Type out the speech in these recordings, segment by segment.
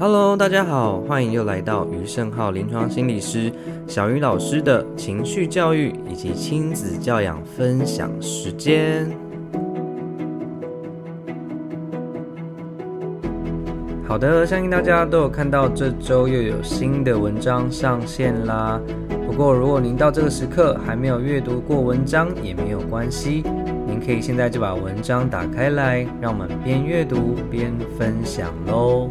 Hello，大家好，欢迎又来到余胜浩临床心理师小余老师的情绪教育以及亲子教养分享时间。好的，相信大家都有看到这周又有新的文章上线啦。不过，如果您到这个时刻还没有阅读过文章，也没有关系，您可以现在就把文章打开来，让我们边阅读边分享喽。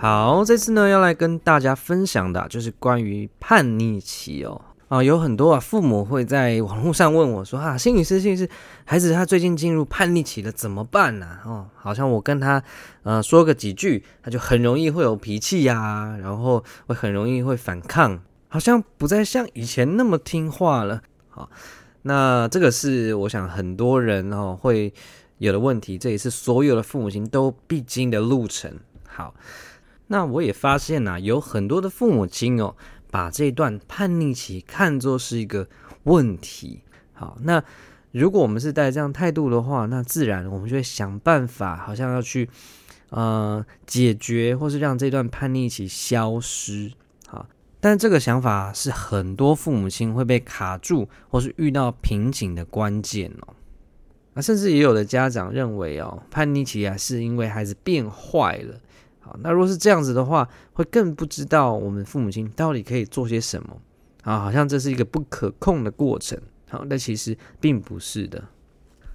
好，这次呢要来跟大家分享的，就是关于叛逆期哦。啊，有很多啊父母会在网络上问我说：“啊，心理师，心理师，孩子他最近进入叛逆期了，怎么办呢？”哦，好像我跟他呃说个几句，他就很容易会有脾气呀，然后会很容易会反抗，好像不再像以前那么听话了。好，那这个是我想很多人哦会有的问题，这也是所有的父母亲都必经的路程。好。那我也发现呐、有很多的父母亲哦，把这段叛逆期看作是一个问题。好，那如果我们是带这样态度的话，那自然我们就会想办法，好像要去呃解决，或是让这段叛逆期消失。好，但这个想法是很多父母亲会被卡住，或是遇到瓶颈的关键哦。那甚至也有的家长认为哦，叛逆期啊是因为孩子变坏了。那如果是这样子的话，会更不知道我们父母亲到底可以做些什么啊？好像这是一个不可控的过程。好，但其实并不是的。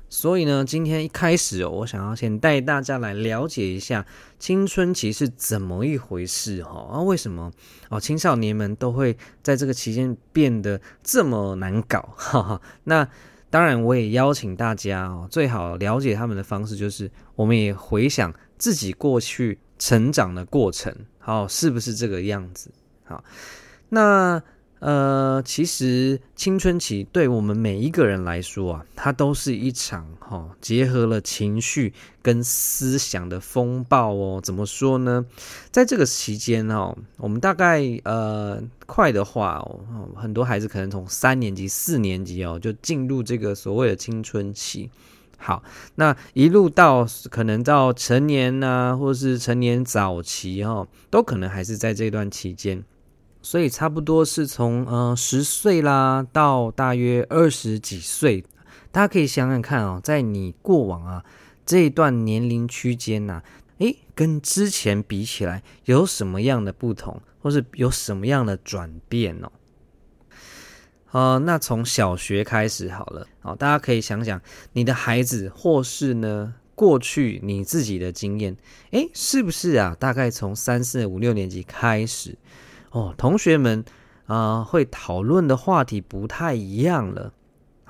所以呢，今天一开始哦，我想要先带大家来了解一下青春期是怎么一回事哈？啊，为什么哦青少年们都会在这个期间变得这么难搞？哈哈。那当然，我也邀请大家哦，最好了解他们的方式就是，我们也回想自己过去。成长的过程，好，是不是这个样子？好，那呃，其实青春期对我们每一个人来说啊，它都是一场哈、哦，结合了情绪跟思想的风暴哦。怎么说呢？在这个期间哦，我们大概呃，快的话哦，很多孩子可能从三年级、四年级哦，就进入这个所谓的青春期。好，那一路到可能到成年呐、啊，或是成年早期哦，都可能还是在这段期间，所以差不多是从呃十岁啦到大约二十几岁，大家可以想想看哦，在你过往啊这一段年龄区间呐，诶，跟之前比起来有什么样的不同，或是有什么样的转变哦？啊，那从小学开始好了，好，大家可以想想你的孩子，或是呢过去你自己的经验，诶，是不是啊？大概从三四五六年级开始，哦，同学们啊，会讨论的话题不太一样了。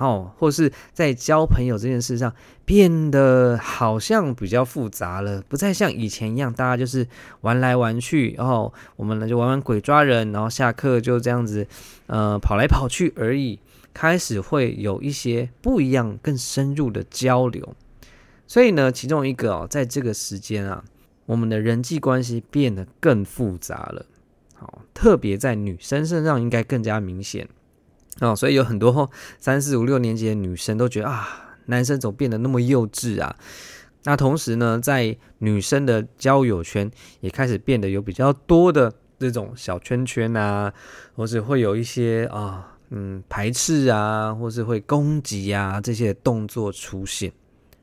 哦，或是在交朋友这件事上变得好像比较复杂了，不再像以前一样，大家就是玩来玩去，然后我们呢就玩玩鬼抓人，然后下课就这样子，呃，跑来跑去而已。开始会有一些不一样、更深入的交流。所以呢，其中一个哦，在这个时间啊，我们的人际关系变得更复杂了。好，特别在女生身上应该更加明显。哦，所以有很多 三四五六年级的女生都觉得啊，男生怎么变得那么幼稚啊？那同时呢，在女生的交友圈也开始变得有比较多的这种小圈圈啊，或是会有一些啊，嗯，排斥啊，或是会攻击啊这些动作出现，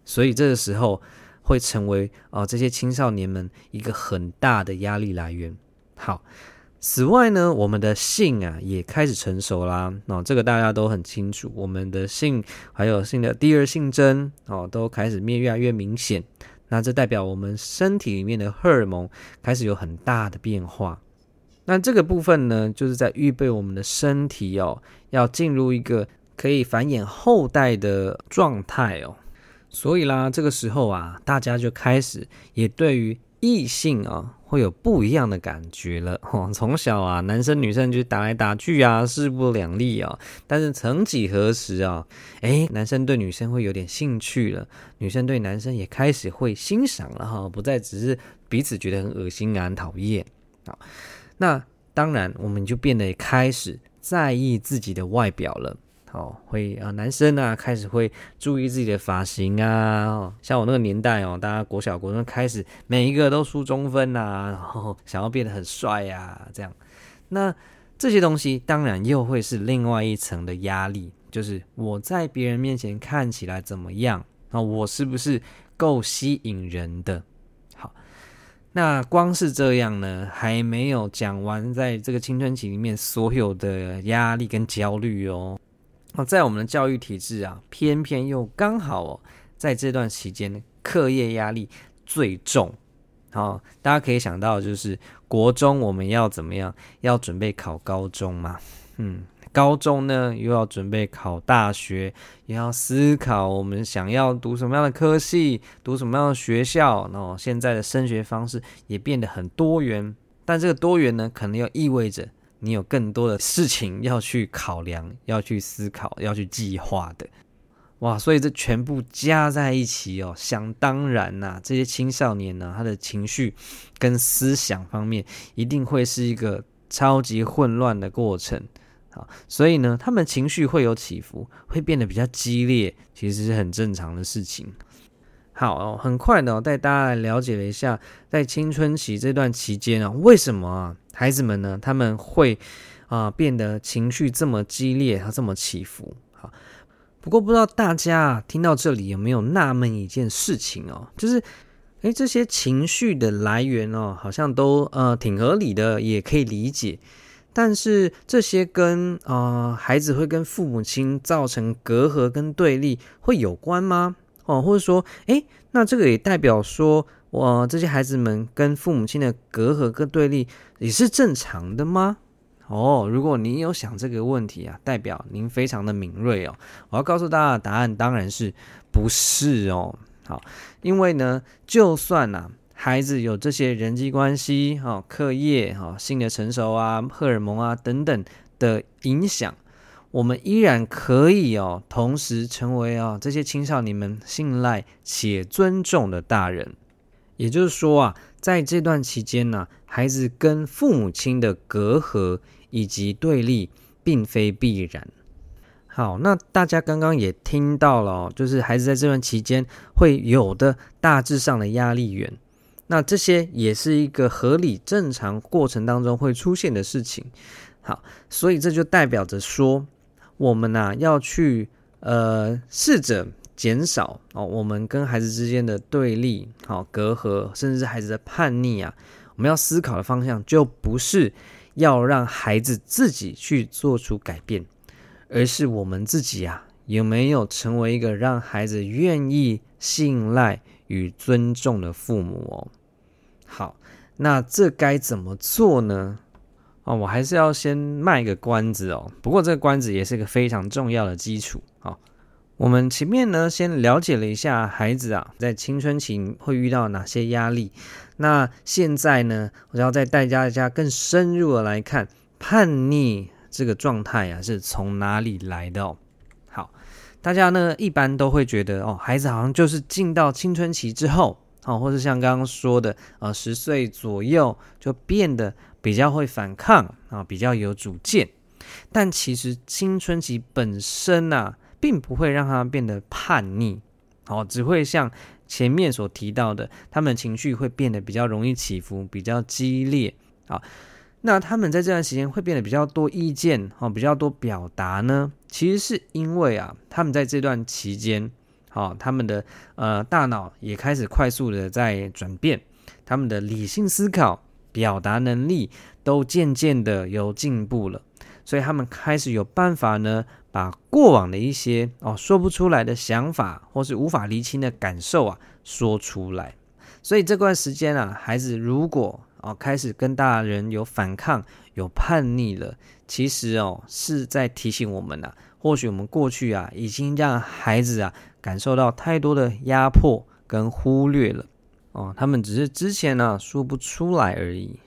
所以这个时候会成为啊这些青少年们一个很大的压力来源。好。此外呢，我们的性啊也开始成熟啦。哦，这个大家都很清楚，我们的性还有性的第二性征哦，都开始面越来越明显。那这代表我们身体里面的荷尔蒙开始有很大的变化。那这个部分呢，就是在预备我们的身体哦，要进入一个可以繁衍后代的状态哦。所以啦，这个时候啊，大家就开始也对于异性啊。会有不一样的感觉了 哦。从小啊，男生女生就打来打去啊，势不两立啊。但是曾几何时啊，诶，男生对女生会有点兴趣了，女生对男生也开始会欣赏了哈，不再只是彼此觉得很恶心啊、很讨厌啊。那当然，我们就变得开始在意自己的外表了。哦，会啊，男生啊开始会注意自己的发型啊，像我那个年代哦，大家国小国中开始每一个都梳中分啊，然后想要变得很帅呀，这样，那这些东西当然又会是另外一层的压力，就是我在别人面前看起来怎么样那？我是不是够吸引人的？好，那光是这样呢，还没有讲完，在这个青春期里面所有的压力跟焦虑哦。哦，在我们的教育体制啊，偏偏又刚好哦，在这段期间，课业压力最重。好，大家可以想到，就是国中我们要怎么样？要准备考高中嘛。嗯，高中呢又要准备考大学，也要思考我们想要读什么样的科系，读什么样的学校。那现在的升学方式也变得很多元，但这个多元呢，可能又意味着。你有更多的事情要去考量，要去思考，要去计划的，哇！所以这全部加在一起哦，想当然呐、这些青少年呢，他的情绪跟思想方面一定会是一个超级混乱的过程。好，所以呢，他们情绪会有起伏，会变得比较激烈，其实是很正常的事情。好哦，很快的带大家来了解了一下，在青春期这段期间啊，为什么啊？孩子们呢，他们会啊、变得情绪这么激烈，他这么起伏。好，不过不知道大家听到这里有没有纳闷一件事情哦，就是诶，这些情绪的来源哦，好像都呃挺合理的，也可以理解。但是这些跟啊、孩子会跟父母亲造成隔阂跟对立会有关吗？哦，或者说，诶，那这个也代表说。哇，这些孩子们跟父母亲的隔阂跟对立也是正常的吗？哦，如果您有想这个问题啊，代表您非常的敏锐哦。我要告诉大家答案当然是不是哦。好，因为呢，就算啊，孩子有这些人际关系、哈、哦、课业、哈、哦、性的成熟啊、荷尔蒙啊等等的影响，我们依然可以哦，同时成为啊、哦、这些青少年们信赖且尊重的大人。也就是说啊，在这段期间呢，孩子跟父母亲的隔阂以及对立，并非必然。好，那大家刚刚也听到了哦，就是孩子在这段期间会有的大致上的压力源，那这些也是一个合理正常过程当中会出现的事情。好，所以这就代表着说，我们呐要去呃试着。减少哦，我们跟孩子之间的对立、好隔阂，甚至是孩子的叛逆啊，我们要思考的方向就不是要让孩子自己去做出改变，而是我们自己啊，有没有成为一个让孩子愿意信赖与尊重的父母哦？好，那这该怎么做呢？哦，我还是要先卖个关子哦。不过这个关子也是个非常重要的基础啊。我们前面呢，先了解了一下孩子啊，在青春期会遇到哪些压力。那现在呢，我要再带大家更深入的来看叛逆这个状态啊，是从哪里来的哦。好，大家呢一般都会觉得哦，孩子好像就是进到青春期之后，哦，或是像刚刚说的，呃，十岁左右就变得比较会反抗啊，比较有主见。但其实青春期本身啊。并不会让他变得叛逆，哦，只会像前面所提到的，他们情绪会变得比较容易起伏，比较激烈，啊，那他们在这段时间会变得比较多意见，哦，比较多表达呢，其实是因为啊，他们在这段期间，好，他们的呃大脑也开始快速的在转变，他们的理性思考、表达能力都渐渐的有进步了，所以他们开始有办法呢。把过往的一些哦说不出来的想法，或是无法厘清的感受啊说出来，所以这段时间啊，孩子如果哦开始跟大人有反抗、有叛逆了，其实哦是在提醒我们呐、啊，或许我们过去啊已经让孩子啊感受到太多的压迫跟忽略了哦，他们只是之前呢、啊、说不出来而已。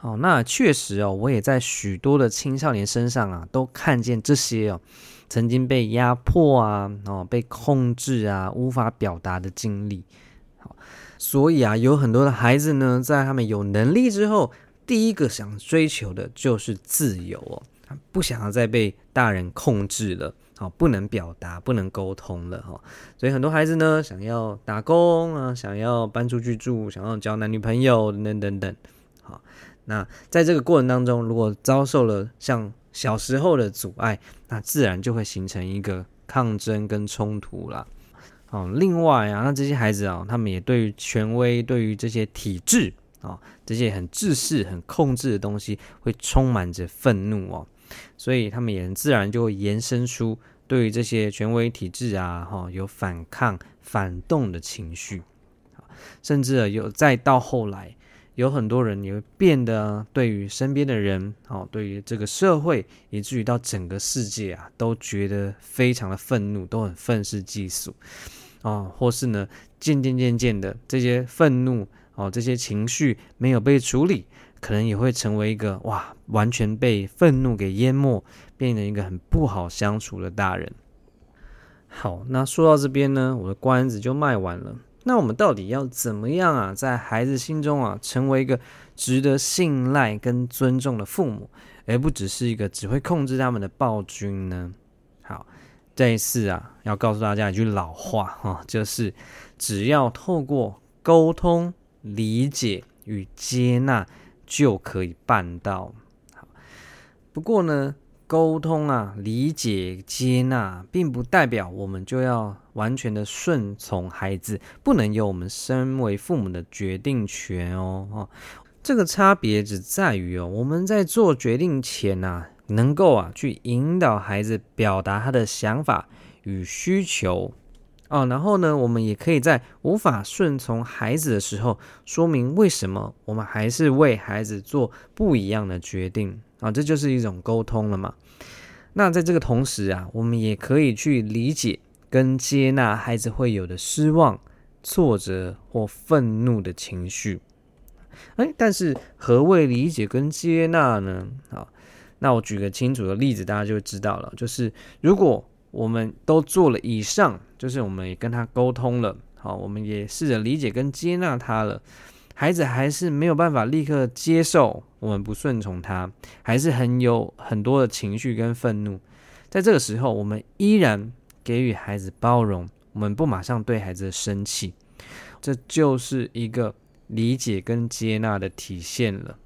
哦，那确实哦，我也在许多的青少年身上啊，都看见这些哦，曾经被压迫啊，哦，被控制啊，无法表达的经历。好，所以啊，有很多的孩子呢，在他们有能力之后，第一个想追求的就是自由哦，不想要再被大人控制了好，不能表达，不能沟通了哈。所以很多孩子呢，想要打工啊，想要搬出去住，想要交男女朋友等等等等。好，那在这个过程当中，如果遭受了像小时候的阻碍，那自然就会形成一个抗争跟冲突啦。哦，另外啊，那这些孩子啊，他们也对于权威，对于这些体制啊，这些很制式、很控制的东西，会充满着愤怒哦。所以他们也自然就会延伸出对于这些权威体制啊，哈，有反抗、反动的情绪，甚至有再到后来，有很多人也会变得对于身边的人，哦，对于这个社会，以至于到整个世界啊，都觉得非常的愤怒，都很愤世嫉俗，啊，或是呢，渐渐渐渐的这些愤怒，哦，这些情绪没有被处理。可能也会成为一个哇，完全被愤怒给淹没，变成一个很不好相处的大人。好，那说到这边呢，我的关子就卖完了。那我们到底要怎么样啊，在孩子心中啊，成为一个值得信赖跟尊重的父母，而不只是一个只会控制他们的暴君呢？好，这一次啊，要告诉大家一句老话哈，就是只要透过沟通、理解与接纳。就可以办到。好，不过呢，沟通啊、理解、接纳，并不代表我们就要完全的顺从孩子，不能有我们身为父母的决定权哦。哦，这个差别只在于哦，我们在做决定前啊，能够啊去引导孩子表达他的想法与需求。哦，然后呢，我们也可以在无法顺从孩子的时候，说明为什么我们还是为孩子做不一样的决定啊，这就是一种沟通了嘛。那在这个同时啊，我们也可以去理解跟接纳孩子会有的失望、挫折或愤怒的情绪。哎，但是何谓理解跟接纳呢？好，那我举个清楚的例子，大家就知道了，就是如果。我们都做了以上，就是我们也跟他沟通了，好，我们也试着理解跟接纳他了，孩子还是没有办法立刻接受我们不顺从他，还是很有很多的情绪跟愤怒。在这个时候，我们依然给予孩子包容，我们不马上对孩子生气，这就是一个理解跟接纳的体现了。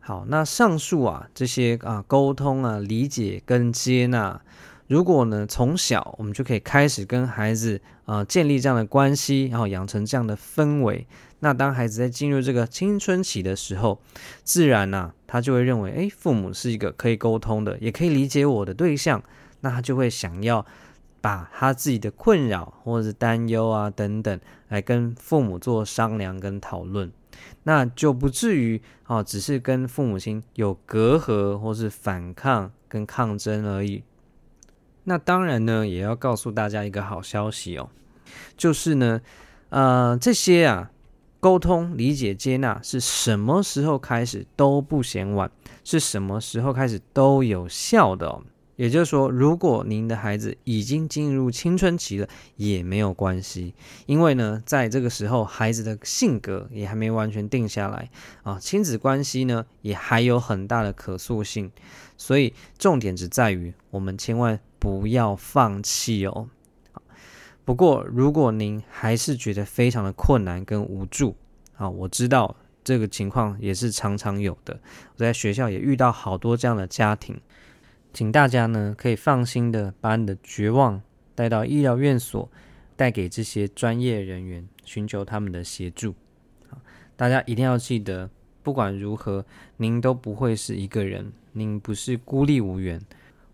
好，那上述啊这些啊沟通啊理解跟接纳。如果呢，从小我们就可以开始跟孩子啊、呃、建立这样的关系，然后养成这样的氛围，那当孩子在进入这个青春期的时候，自然呢、啊，他就会认为，哎，父母是一个可以沟通的，也可以理解我的对象，那他就会想要把他自己的困扰或者是担忧啊等等，来跟父母做商量跟讨论，那就不至于啊，只是跟父母亲有隔阂或是反抗跟抗争而已。那当然呢，也要告诉大家一个好消息哦，就是呢，呃，这些啊，沟通、理解、接纳是什么时候开始都不嫌晚，是什么时候开始都有效的哦。也就是说，如果您的孩子已经进入青春期了，也没有关系，因为呢，在这个时候，孩子的性格也还没完全定下来啊，亲子关系呢，也还有很大的可塑性，所以重点只在于我们千万。不要放弃哦。不过，如果您还是觉得非常的困难跟无助啊，我知道这个情况也是常常有的。我在学校也遇到好多这样的家庭，请大家呢可以放心的把你的绝望带到医疗院所，带给这些专业人员，寻求他们的协助。大家一定要记得，不管如何，您都不会是一个人，您不是孤立无援。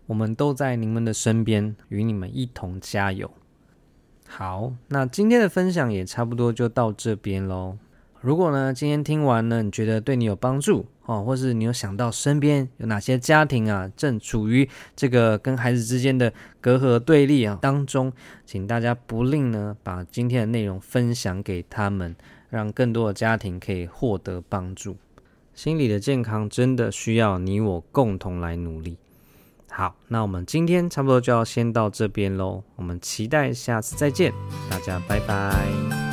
我们都在你们的身边，与你们一同加油。好，那今天的分享也差不多就到这边喽。如果呢，今天听完呢，你觉得对你有帮助哦，或是你有想到身边有哪些家庭啊，正处于这个跟孩子之间的隔阂对立啊当中，请大家不吝呢，把今天的内容分享给他们，让更多的家庭可以获得帮助。心理的健康真的需要你我共同来努力。好，那我们今天差不多就要先到这边喽。我们期待下次再见，大家拜拜。